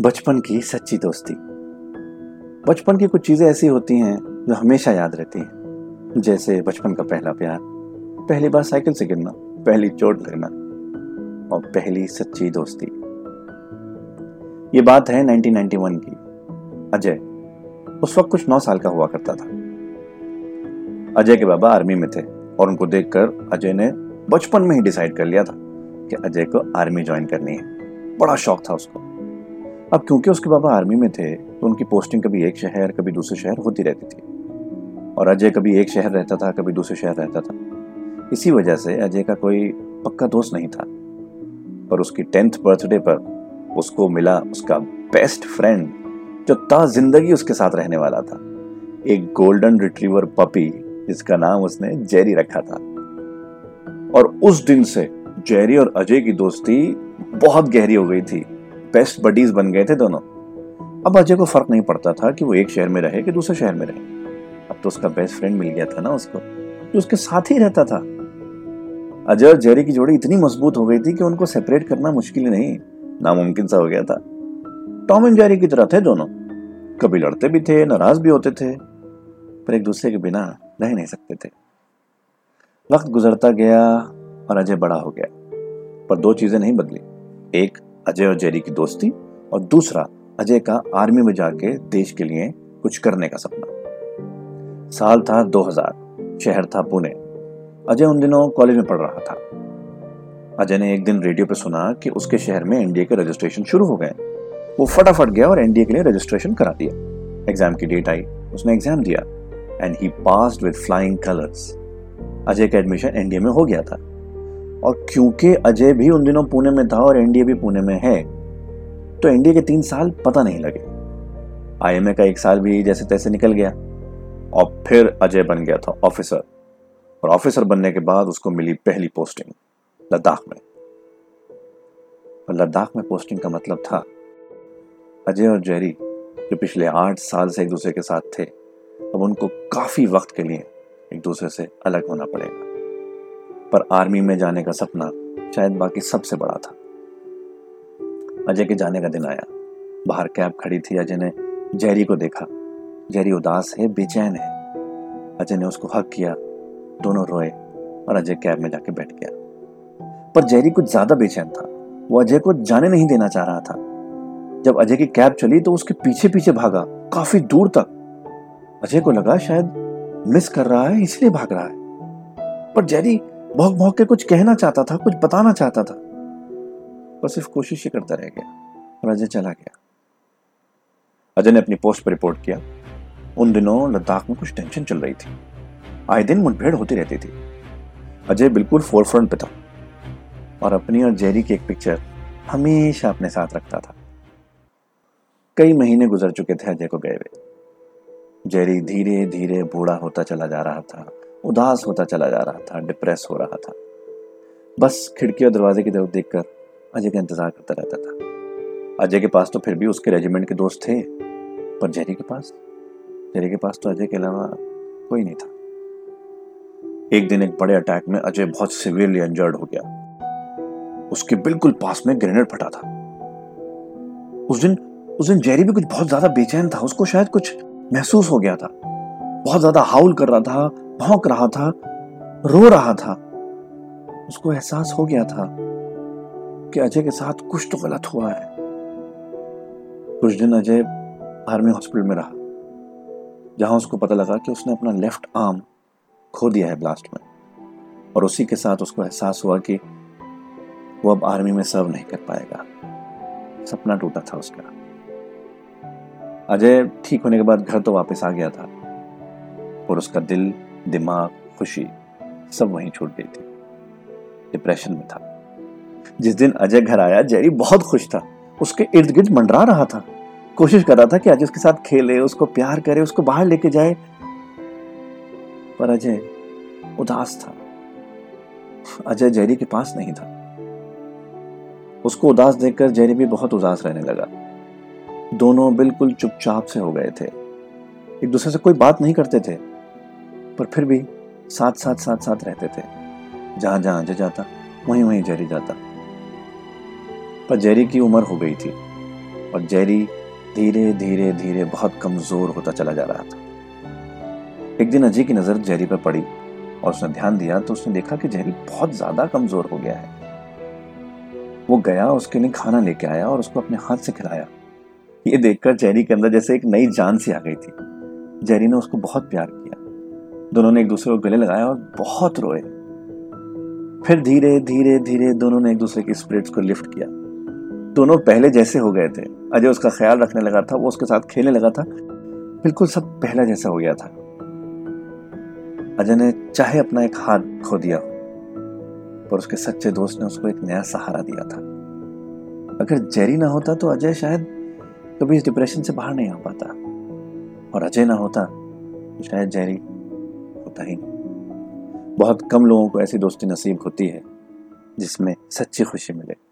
बचपन की सच्ची दोस्ती। बचपन की कुछ चीज़ें ऐसी होती हैं जो हमेशा याद रहती हैं। जैसे बचपन का पहला प्यार, पहली बार साइकिल से गिरना, पहली चोट लगना और पहली सच्ची दोस्ती। ये बात है 1991 की। अजय, उस वक्त कुछ नौ साल का हुआ करता था। अजय के बाबा आर्मी में थे और उनको देखकर अजय ने बचपन में ही डिसाइड कर लिया था कि अजय को आर्मी ज्वाइन करनी है। बड़ा शौक था उसको। अब क्योंकि उसके बाबा आर्मी में थे तो उनकी पोस्टिंग कभी एक शहर, कभी दूसरे शहर होती रहती थी। और अजय कभी एक शहर रहता था, कभी दूसरे शहर रहता था। इसी वजह से अजय का कोई पक्का दोस्त नहीं था। पर उसकी टेंथ बर्थडे पर उसको मिला उसका बेस्ट फ्रेंड जो ता ज़िंदगी उसके साथ रहने वाला था। एक गोल्डन रिट्रीवर पपी जिसका नाम उसने जेरी रखा था। और उस दिन से जेरी और अजय की दोस्ती बहुत गहरी हो गई थी। बेस्ट बडीज बन गए थे दोनों। अब अजय को फ़र्क नहीं पड़ता था कि वो एक शहर में रहे कि दूसरे शहर में रहे। अब तो उसका बेस्ट फ्रेंड मिल गया था ना उसको, जो उसके साथ ही रहता था। अजय और जेरी की जोड़ी इतनी मज़बूत हो गई थी कि उनको सेपरेट करना मुश्किल नहीं, नामुमकिन सा हो गया था। टॉम एंड जेरी की तरह थे दोनों। कभी लड़ते भी थे, नाराज़ भी होते थे, पर एक दूसरे के बिना रह नहीं सकते थे। वक्त गुजरता गया और अजय बड़ा हो गया, पर दो चीज़ें नहीं बदली। एक अजय और जेरी की दोस्ती और दूसरा अजय का आर्मी में जाके देश के लिए कुछ करने का सपना। साल था 2000 शहर था पुणे। अजय उन दिनों कॉलेज में पढ़ रहा था। अजय ने एक दिन रेडियो पर सुना कि उसके शहर में एनडीए के रजिस्ट्रेशन शुरू हो गए। वो फटाफट गया और एनडीए के लिए रजिस्ट्रेशन करा दिया। एग्ज़ाम की डेट आई, उसने एग्ज़ाम दिया and he pass with flying colours Ajay का एडमिशन एनडीए में हो गया था। और क्योंकि अजय भी उन दिनों पुणे में था और एनडीए भी पुणे में है तो एनडीए के तीन साल पता नहीं लगे। आईएमए का एक साल भी जैसे तैसे निकल गया और फिर अजय बन गया था ऑफिसर और ऑफिसर बनने के बाद उसको मिली पहली पोस्टिंग लद्दाख में। और लद्दाख में पोस्टिंग का मतलब था, अजय और जेरी जो पिछले आठ साल से एक दूसरे के साथ थे, अब उनको काफ़ी वक्त के लिए एक दूसरे से अलग होना पड़ेगा। पर आर्मी में जाने का सपना शायद बाकी सबसे बड़ा था। अजय के जाने का दिन आया। बाहर कैब खड़ी थी अजय ने। जेरी को देखा। जेरी उदास है, बेचैन है। अजय ने उसको हक किया। दोनों रोए और अजय कैब में जाके बैठ गया। पर जेरी कुछ ज़्यादा बेचैन था। वो अजय को जाने नहीं देना चाह रहा था। जब अजय की कैब चली तो उसके पीछे पीछे भागा। काफ़ी दूर तक। अजय को लगा शायद मिस कर रहा है, इसलिए भाग रहा है। पर जेरी भौक भौक के कुछ कहना चाहता था, कुछ बताना चाहता था। पर सिर्फ़ कोशिश ही करता रह गया और अजय चला गया। अजय ने अपनी पोस्ट पर रिपोर्ट किया। उन दिनों लद्दाख में कुछ टेंशन चल रही थी। आए दिन मुठभेड़ होती रहती थी। अजय बिल्कुल फोरफ्रंट पे था और अपनी और जेरी की एक पिक्चर हमेशा अपने साथ रखता था। कई महीने गुजर चुके थे अजय को गए हुए। जेरी धीरे धीरे बूढ़ा होता चला जा रहा था। उदास होता चला जा रहा था डिप्रेस हो रहा था। बस खिड़की और दरवाजे की तरफ़ देखकर अजय का इंतज़ार करता रहता था। अजय के पास तो फिर भी उसके रेजिमेंट के दोस्त थे, पर जेरी के पास? जेरी के पास तो अजय के अलावा कोई नहीं था। एक दिन एक बड़े अटैक में अजय बहुत सिवियरली इंजर्ड हो गया। उसके बिल्कुल पास में ग्रेनेड फटा था। उस दिन उस दिन जेरी भी कुछ बहुत ज़्यादा बेचैन था, उसको शायद कुछ महसूस हो गया था। बहुत ज़्यादा हाउल कर रहा था भौंक रहा था, रो रहा था। उसको एहसास हो गया था कि अजय के साथ कुछ तो गलत हुआ है। कुछ दिन अजय आर्मी हॉस्पिटल में रहा, जहाँ उसको पता लगा कि उसने अपना लेफ़्ट आर्म खो दिया है ब्लास्ट में। और उसी के साथ उसको एहसास हुआ कि वो अब आर्मी में सर्व नहीं कर पाएगा। सपना टूटा था उसका। अजय ठीक होने के बाद घर तो वापस आ गया था और उसका दिल दिमाग, खुशी, सब वहीं छूट गई थी। डिप्रेशन में था। जिस दिन अजय घर आया, जेरी बहुत खुश था। उसके इर्द गिर्द मंडरा रहा था। कोशिश कर रहा था कि अजय उसके साथ खेले, उसको प्यार करे, उसको बाहर लेके जाए। पर अजय उदास था। अजय जेरी के पास नहीं था। उसको उदास देखकर जेरी भी बहुत उदास रहने लगा। दोनों बिल्कुल चुपचाप से हो गए थे। एक दूसरे से कोई बात नहीं करते थे। पर फिर भी साथ साथ साथ साथ रहते थे। जहाँ जहाँ अजय जाता, वहीं वहीं जेरी जाता। पर जेरी की उम्र हो गई थी और जेरी धीरे धीरे धीरे बहुत कमज़ोर होता चला जा रहा था। एक दिन अजय की नज़र जेरी पर पड़ी और उसने ध्यान दिया तो उसने देखा कि जेरी बहुत ज़्यादा कमज़ोर हो गया है। वो गया, उसके लिए खाना लेके आया और उसको अपने हाथ से खिलाया। ये देखकर जेरी के अंदर जैसे एक नई जान सी आ गई थी। जेरी ने उसको बहुत प्यार किया। दोनों ने एक दूसरे को गले लगाया और बहुत रोए। फिर धीरे धीरे धीरे दोनों ने एक दूसरे की स्पिरिट्स को लिफ्ट किया। दोनों पहले जैसे हो गए थे। अजय उसका ख्याल रखने लगा था, वो उसके साथ खेलने लगा था। बिल्कुल सब पहला जैसा हो गया था। अजय ने चाहे अपना एक हाथ खो दिया, पर उसके सच्चे दोस्त ने उसको एक नया सहारा दिया था। अगर जेरी ना होता तो अजय शायद कभी इस डिप्रेशन से बाहर नहीं आ पाता। और अजय ना होता तो शायद जेरी होता ही। नहीं बहुत कम लोगों को ऐसी दोस्ती नसीब होती है जिसमें सच्ची खुशी मिले।